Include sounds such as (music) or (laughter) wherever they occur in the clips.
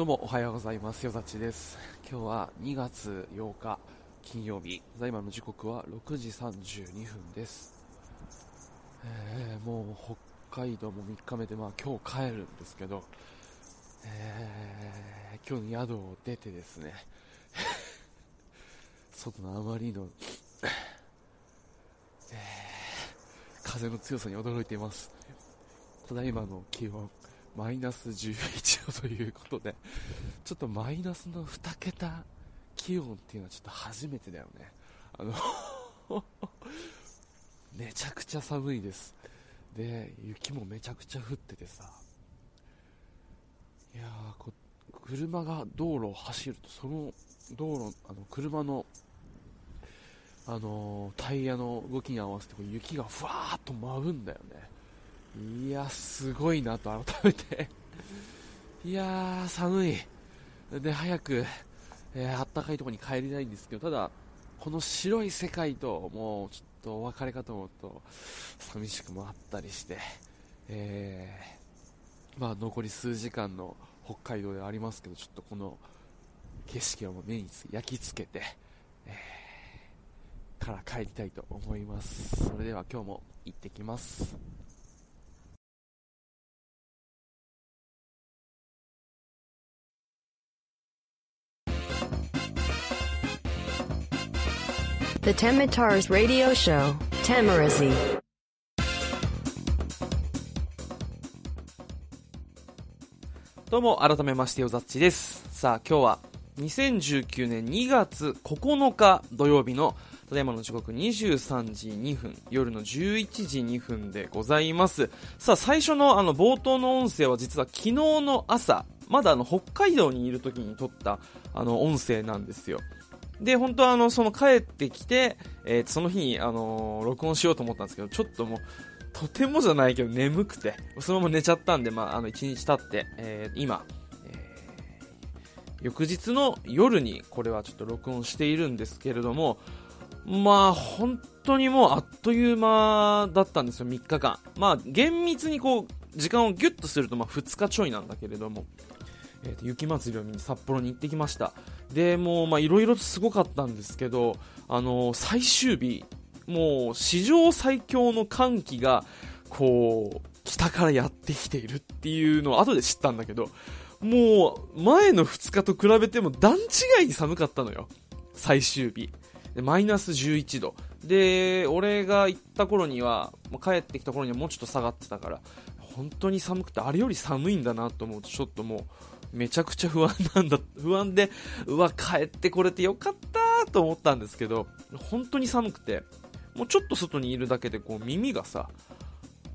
どうもおはようございます。よざちです。今日は2月8日金曜日。ただいまの時刻は6時32分です、えーもう北海道も3日目で、まあ、今日帰るんですけど、えー今日の宿を出てですね (laughs) 外のあまりの、えー風の強さに驚いています。ただいまの気温。マイナス11度ということでちょっとマイナスの2桁気温っていうのはちょっと初めてだよね。あの (laughs) めちゃくちゃ寒いです。で雪もめちゃくちゃ降っててさ。いやーこ車が道路を走るとその道路あの車のあのタイヤの動きに合わせてこう雪がふわーっと舞うんだよね。いやすごいなと改めて。(laughs) いやー寒い。で早く、えー、あったかいところに帰りたいんですけどただこの白い世界ともうちょっとお別れかと思うと寂しくもあったりして、えーまあ、残り数時間の北海道ではありますけどちょっとこの景色を目に焼き付けて、えーから帰りたいと思います。それでは今日も行ってきます。The Temitars Radio Show, Tamarazi. どうも改めましてよざっちです。さあ今日は2019年2月9日土曜日のただいまの時刻23時2分夜の11時2分でございます。さあ最初のあの冒頭の音声は実は昨日の朝まだあの北海道にいる時に撮ったあの音声なんですよ。で本当はあのその帰ってきて、えーその日にあのー録音しようと思ったんですけどちょっともうとてもじゃないけど眠くてそのまま寝ちゃったんで、まあ、あの1日経って、えー今、えー翌日の夜にこれはちょっと録音しているんですけれどもまあ本当にもうあっという間だったんですよ3日間。まあ厳密にこう時間をギュッとするとまあ2日ちょいなんだけれども。えーと雪祭りを見に札幌に行ってきました。でもういろいろとすごかったんですけどあのー最終日もう史上最強の寒気がこう北からやってきているっていうのを後で知ったんだけどもう前の2日と比べても段違いに寒かったのよ。最終日。マイナス11度。で俺が行った頃には帰ってきた頃にはもうちょっと下がってたから本当に寒くてあれより寒いんだなと思うとちょっともうめちゃくちゃ不安なんだ (laughs) 不安でうわ帰ってこれてよかったと思ったんですけど本当に寒くてもうちょっと外にいるだけでこう耳がさ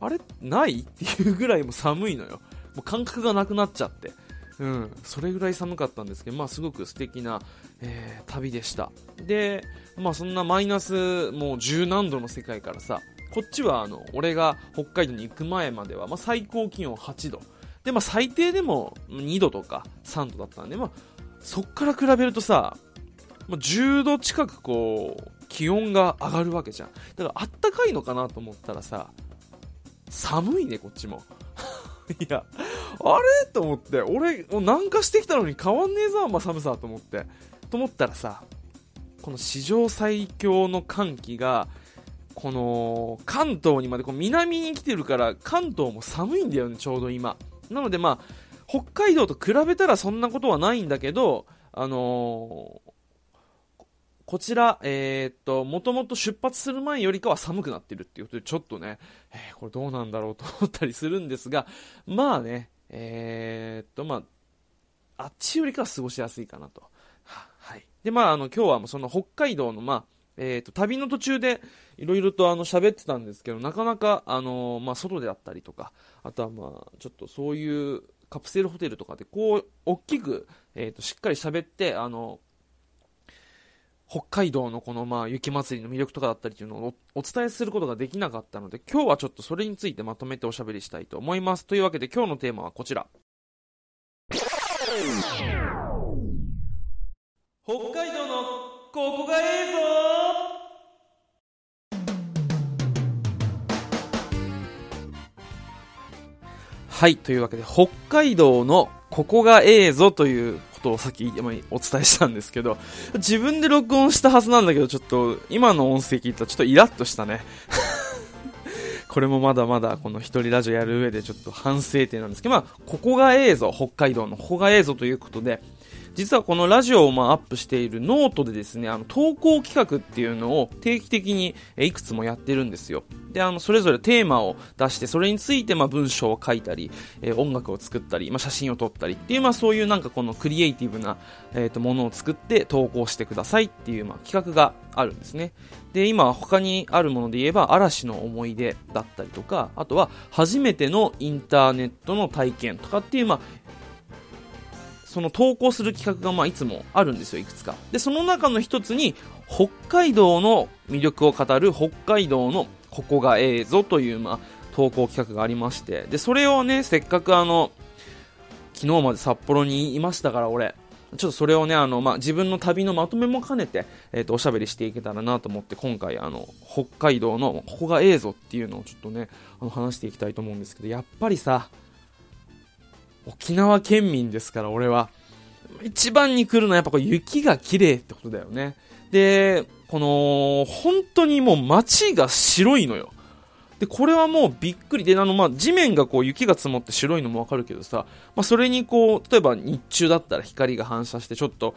あれ？ない？(laughs) っていうぐらいも寒いのよ。もう感覚がなくなっちゃって。うん、それぐらい寒かったんですけど、まあ、すごく素敵な、えー旅でした。で、まあ、そんなマイナスもう十何度の世界からさこっちはあの俺が北海道に行く前までは、まあ、最高気温8度。で、まあ、最低でも2度とか3度だったんで、まあ、そっから比べるとさ、まあ、10度近くこう気温が上がるわけじゃん。だからあったかいのかなと思ったらさ寒いねこっちも。(laughs) いやあれと思って俺もう南下してきたのに変わんねえぞあ寒さと思って。と思ったらさこの史上最強の寒気がこの関東にまでこう南に来てるから関東も寒いんだよねちょうど今。なのでまあ北海道と比べたらそんなことはないんだけどあのーこちら、えーっと、もともと出発する前よりかは寒くなってるっていうことで、ちょっとね、えーこれどうなんだろうと思ったりするんですが、(laughs) まあね、えーっと、まあ、あっちよりかは過ごしやすいかなと。ははい。で、まあ、あの、今日はもうその北海道の、まあ、えーと、旅の途中でいろいろとあの喋ってたんですけど、なかなか、あのまあ、外であったりとか、あとはまあ、ちょっとそういうカプセルホテルとかで、こう、大きく、えーと、しっかり喋って、あの、北海道のこのまあ雪祭りの魅力とかだったりっていうのをおお伝えすることができなかったので今日はちょっとそれについてまとめておしゃべりしたいと思います。というわけで今日のテーマはこちら。北海道のここがええぞはいというわけで北海道のここがええぞということをさっきお伝えしたんですけど、自分で録音したはずなんだけど、ちょっと今の音声聞いたらちょっとイラッとしたね。(laughs) これもまだまだこの一人ラジオやる上でちょっと反省点なんですけど、まあ、ここがええぞ、北海道のここがええぞということで、実はこのラジオをまあアップしているノートでですね、あの投稿企画っていうのを定期的にいくつもやってるんですよ。で、あの、それぞれテーマを出して、それについてまあ文章を書いたり、えー、音楽を作ったり、まあ、写真を撮ったりっていう、まあそういうなんかこのクリエイティブな、え、ー、と、ものを作って投稿してくださいっていう、まあ企画があるんですね。で、今他にあるもので言えば、嵐の思い出だったりとか、あとは初めてのインターネットの体験とかっていう、まあ、その投稿する企画がまあいつもあるんですよ、いくつか。で、その中の一つに、北海道の魅力を語る北海道のここがええぞという、まあ、投稿企画がありまして、で、それをね、せっかくあの、昨日まで札幌にいましたから、俺、ちょっとそれをね、あの、まあ、自分の旅のまとめも兼ねて、えっ、ー、と、おしゃべりしていけたらなと思って、今回、あの、北海道のここがええぞっていうのをちょっとね、あの、話していきたいと思うんですけど、やっぱりさ、沖縄県民ですから、俺は。一番に来るのはやっぱこう雪が綺麗ってことだよね。で、この、本当にもう街が白いのよ。で、これはもうびっくりで、あの、ま、地面がこう雪が積もって白いのもわかるけどさ、まあ、それにこう、例えば日中だったら光が反射してちょっと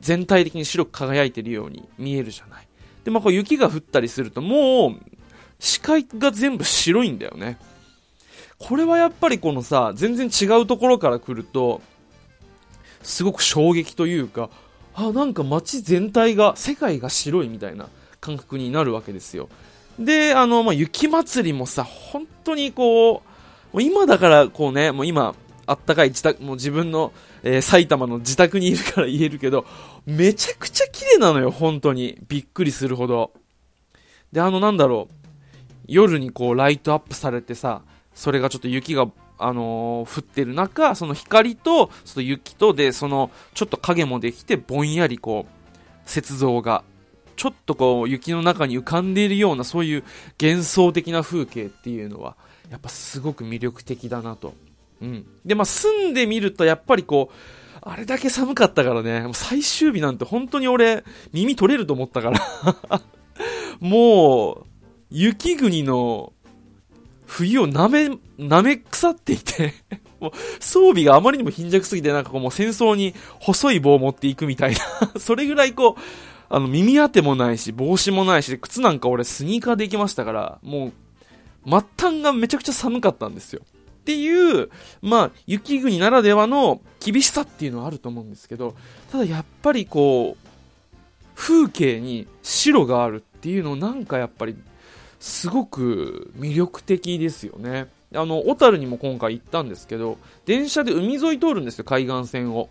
全体的に白く輝いてるように見えるじゃない。で、まあ、こう雪が降ったりするともう、視界が全部白いんだよね。これはやっぱりこのさ、全然違うところから来ると、すごく衝撃というか、あ、なんか街全体が、世界が白いみたいな感覚になるわけですよ。で、あの、まあ、雪祭りもさ、本当にこう、もう今だからこうね、もう今、あったかい自宅、もう自分の、えー、埼玉の自宅にいるから言えるけど、めちゃくちゃ綺麗なのよ、本当に。びっくりするほど。で、あの、なんだろう、夜にこう、ライトアップされてさ、それがちょっと雪が、あのー、降ってる中、その光と、その雪とで、その、ちょっと影もできて、ぼんやりこう、雪像が、ちょっとこう、雪の中に浮かんでいるような、そういう幻想的な風景っていうのは、やっぱすごく魅力的だなと。うん。で、まあ、住んでみると、やっぱりこう、あれだけ寒かったからね、もう最終日なんて本当に俺、耳取れると思ったから (laughs) もう、雪国の冬を舐め、舐め腐っていて (laughs) もう装備があまりにも貧弱すぎてなんかこうもう戦争に細い棒を持っていくみたいな (laughs) それぐらいこう、あの耳当てもないし、帽子もないし、靴なんか俺スニーカーで行きましたから、もう、末端がめちゃくちゃ寒かったんですよ。っていう、まあ、雪国ならではの厳しさっていうのはあると思うんですけど、ただやっぱりこう、風景に白があるっていうのをなんかやっぱりすごく魅力的ですよね。あの、小樽にも今回行ったんですけど、電車で海沿い通るんですよ、海岸線を。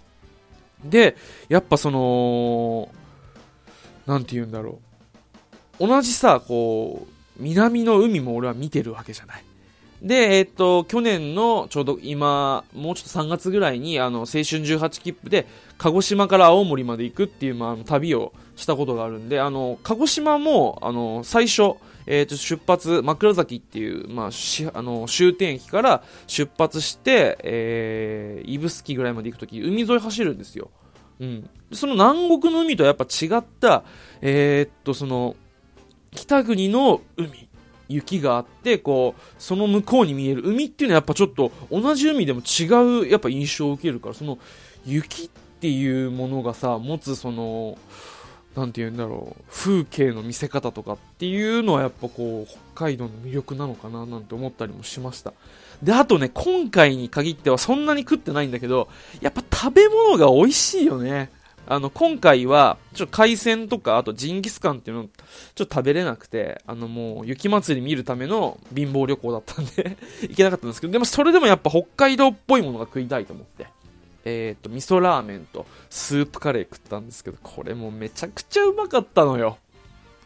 で、やっぱその、なんて言うんだろう。同じさ、こう、南の海も俺は見てるわけじゃない。で、えっ、と、去年のちょうど今、もうちょっと3月ぐらいに、あの、青春18切符で、鹿児島から青森まで行くっていう、まあ、旅をしたことがあるんで、あの、鹿児島も、あの、最初、えー、と出発、枕崎っていう、まあ、しあの終点駅から出発して、えー、指宿ぐらいまで行くとき、海沿い走るんですよ。うん。その南国の海とはやっぱ違った、えー、っと、その、北国の海。雪があって、こう、その向こうに見える海っていうのはやっぱちょっと同じ海でも違う、やっぱ印象を受けるから、その雪っていうものがさ、持つその、なんて言うんだろう、風景の見せ方とかっていうのはやっぱこう、北海道の魅力なのかななんて思ったりもしました。で、あとね、今回に限ってはそんなに食ってないんだけど、やっぱ食べ物が美味しいよね。あの、今回は、ちょっと海鮮とか、あとジンギスカンっていうの、ちょっと食べれなくて、あのもう、雪祭り見るための貧乏旅行だったんで (laughs) 行けなかったんですけど、でもそれでもやっぱ北海道っぽいものが食いたいと思って。えっ、ー、と、味噌ラーメンとスープカレー食ったんですけど、これもめちゃくちゃうまかったのよ。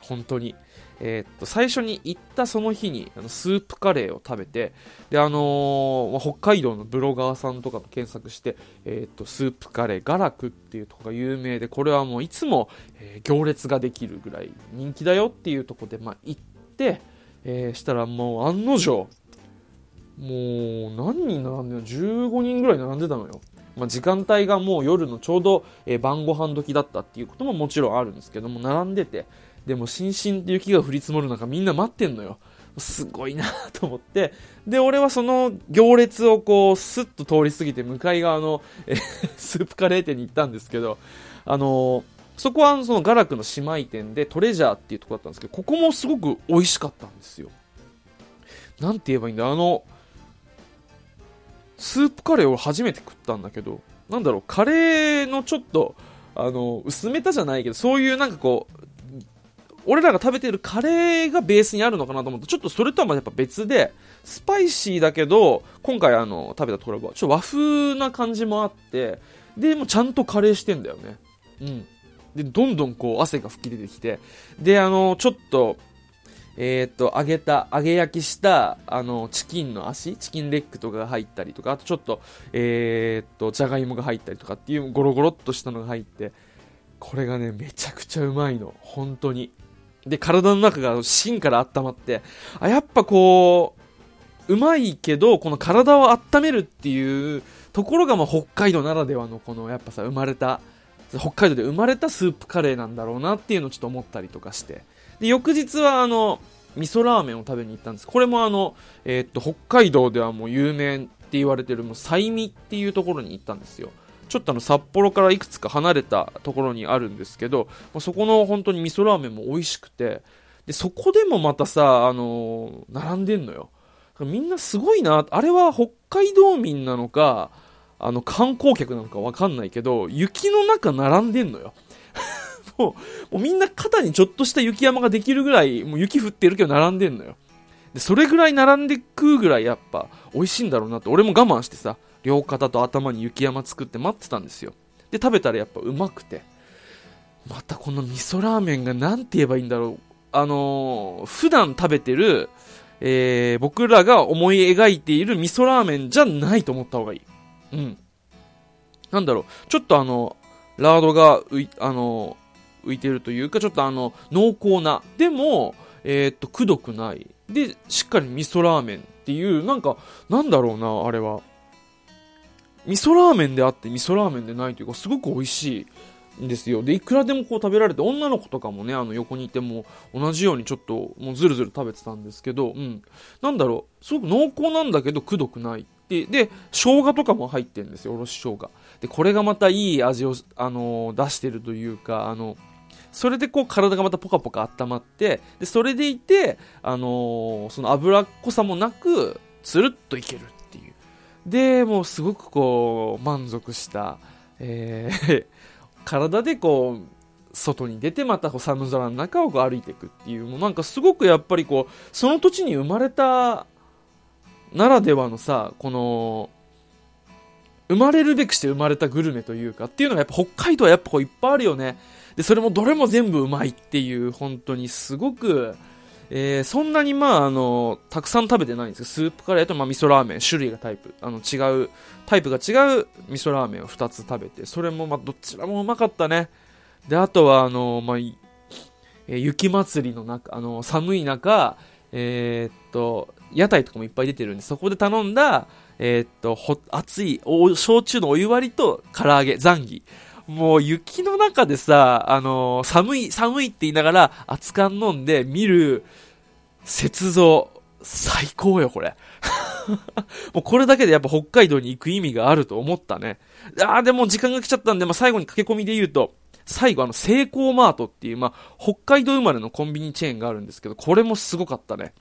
本当に。えっ、ー、と、最初に行ったその日に、あのスープカレーを食べて、で、あのー、北海道のブロガーさんとかと検索して、えっ、と、スープカレー、ガラクっていうとこが有名で、これはもういつも、え行列ができるぐらい人気だよっていうとこで、まあ、行って、えしたらもう案の定、もう何人並んでるの ?15 人ぐらい並んでたのよ。まあ、時間帯がもう夜のちょうど、えー晩ご飯時だったっていうことももちろんあるんですけども、並んでて、でも、しんしんって雪が降り積もる中みんな待ってんのよ。すごいなと思って、で、俺はその行列をこう、スッと通り過ぎて、向かい側の、えー (laughs) スープカレー店に行ったんですけど、あのーそこはそのガラクの姉妹店でトレジャーっていうとこだったんですけど、ここもすごく美味しかったんですよ。なんて言えばいいんだあの、スープカレーを初めて食ったんだけど、なんだろう、カレーのちょっと、あの、薄めたじゃないけど、そういうなんかこう、俺らが食べてるカレーがベースにあるのかなと思って、ちょっとそれとはまたやっぱ別で、スパイシーだけど、今回あの、食べたところは、ちょっと和風な感じもあって、で、もちゃんとカレーしてんだよね。うん。で、どんどんこう汗が吹き出てきて、で、あの、ちょっと、えーっと、揚げた、揚げ焼きした、あの、チキンの足、チキンレッグとかが入ったりとか、あとちょっと、えーっと、じゃがいもが入ったりとかっていうゴロゴロっとしたのが入って、これがね、めちゃくちゃうまいの。本当に。で、体の中が芯から温まって、あ、やっぱこう、うまいけど、この体を温めるっていうところが、まあ、北海道ならではの、この、やっぱさ、生まれた、北海道で生まれたスープカレーなんだろうなっていうのをちょっと思ったりとかして。で、翌日はあの、味噌ラーメンを食べに行ったんです。これもあの、えーっと、北海道ではもう有名って言われてる、もう、サイミっていうところに行ったんですよ。ちょっとあの、札幌からいくつか離れたところにあるんですけど、まあそこの本当に味噌ラーメンも美味しくて、で、そこでもまたさ、あのー並んでんのよ。みんなすごいな。あれは北海道民なのか、あの、観光客なのかわかんないけど、雪の中並んでんのよ。もう、もうみんな肩にちょっとした雪山ができるぐらい、もう雪降ってるけど並んでんのよ。で、それぐらい並んで食うぐらいやっぱ美味しいんだろうなって、俺も我慢してさ、両肩と頭に雪山作って待ってたんですよ。で、食べたらやっぱうまくて。またこの味噌ラーメンがなんて言えばいいんだろう。あのー普段食べてる、えー、僕らが思い描いている味噌ラーメンじゃないと思った方がいい。うん。なんだろう、ちょっとあの、ラードが、あの、浮いてるというか、ちょっとあの、濃厚な、でも、えーっと、くどくない。で、しっかり味噌ラーメンっていう、なんか、なんだろうな、あれは。味噌ラーメンであって味噌ラーメンでないというか、すごく美味しいんですよ。で、いくらでもこう食べられて、女の子とかもね、あの横にいても、同じようにちょっと、もうずるずる食べてたんですけど、うん。なんだろう、すごく濃厚なんだけど、くどくない。で、で、生姜とかも入ってるんですよ、おろし生姜。で、これがまたいい味を、あのー出してるというか、あの、それでこう体がまたポカポカ温まって、で、それでいて、あのーその脂っこさもなく、つるっといけるっていう。で、もうすごくこう、満足した、えー (laughs) 体でこう、外に出てまたこう寒空の中をこう歩いていくっていう、もうなんかすごくやっぱりこう、その土地に生まれたならではのさ、この、生まれるべくして生まれたグルメというかっていうのがやっぱ北海道はやっぱこういっぱいあるよね。で、それもどれも全部うまいっていう、本当にすごく、えーそんなにまあ、あの、たくさん食べてないんですけど、スープカレーとまあ味噌ラーメン、種類がタイプ、あの違う、タイプが違う味噌ラーメンを2つ食べて、それもまあどちらもうまかったね。で、あとはあの、まあ、えー雪祭りの中、あの、寒い中、えーっと、屋台とかもいっぱい出てるんで、そこで頼んだ、えーっと、熱い、お焼酎のお湯割りと唐揚げ、ザンギ。もう雪の中でさ、あのー寒い、寒いって言いながら、熱燗飲んで見る、雪像、最高よ、これ。(laughs) もうこれだけでやっぱ北海道に行く意味があると思ったね。あーでも時間が来ちゃったんで、まあ、最後に駆け込みで言うと、最後あの、セイコーマートっていう、まあ、北海道生まれのコンビニチェーンがあるんですけど、これもすごかったね。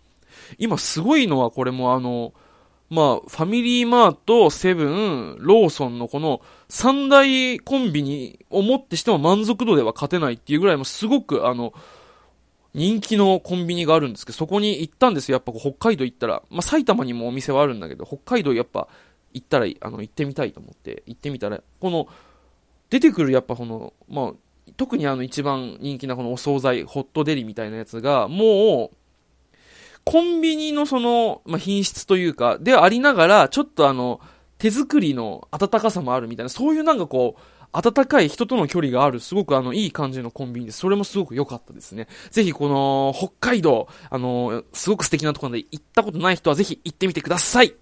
今すごいのはこれもあの、まあ、ファミリーマート、セブン、ローソンのこの三大コンビニをもってしても満足度では勝てないっていうぐらいもすごくあの、人気のコンビニがあるんですけど、そこに行ったんですよ。やっぱ北海道行ったら、まあ埼玉にもお店はあるんだけど、北海道やっぱ行ったら、あの、行ってみたいと思って、行ってみたら、この、出てくるやっぱこの、まあ、特にあの一番人気なこのお惣菜、ホットデリみたいなやつが、もう、コンビニのその、まあ、品質というか、でありながら、ちょっとあの、手作りの温かさもあるみたいな、そういうなんかこう、温かい人との距離がある、すごくあの、いい感じのコンビニです、それもすごく良かったですね。ぜひこの、北海道、あの、すごく素敵なところで行ったことない人はぜひ行ってみてください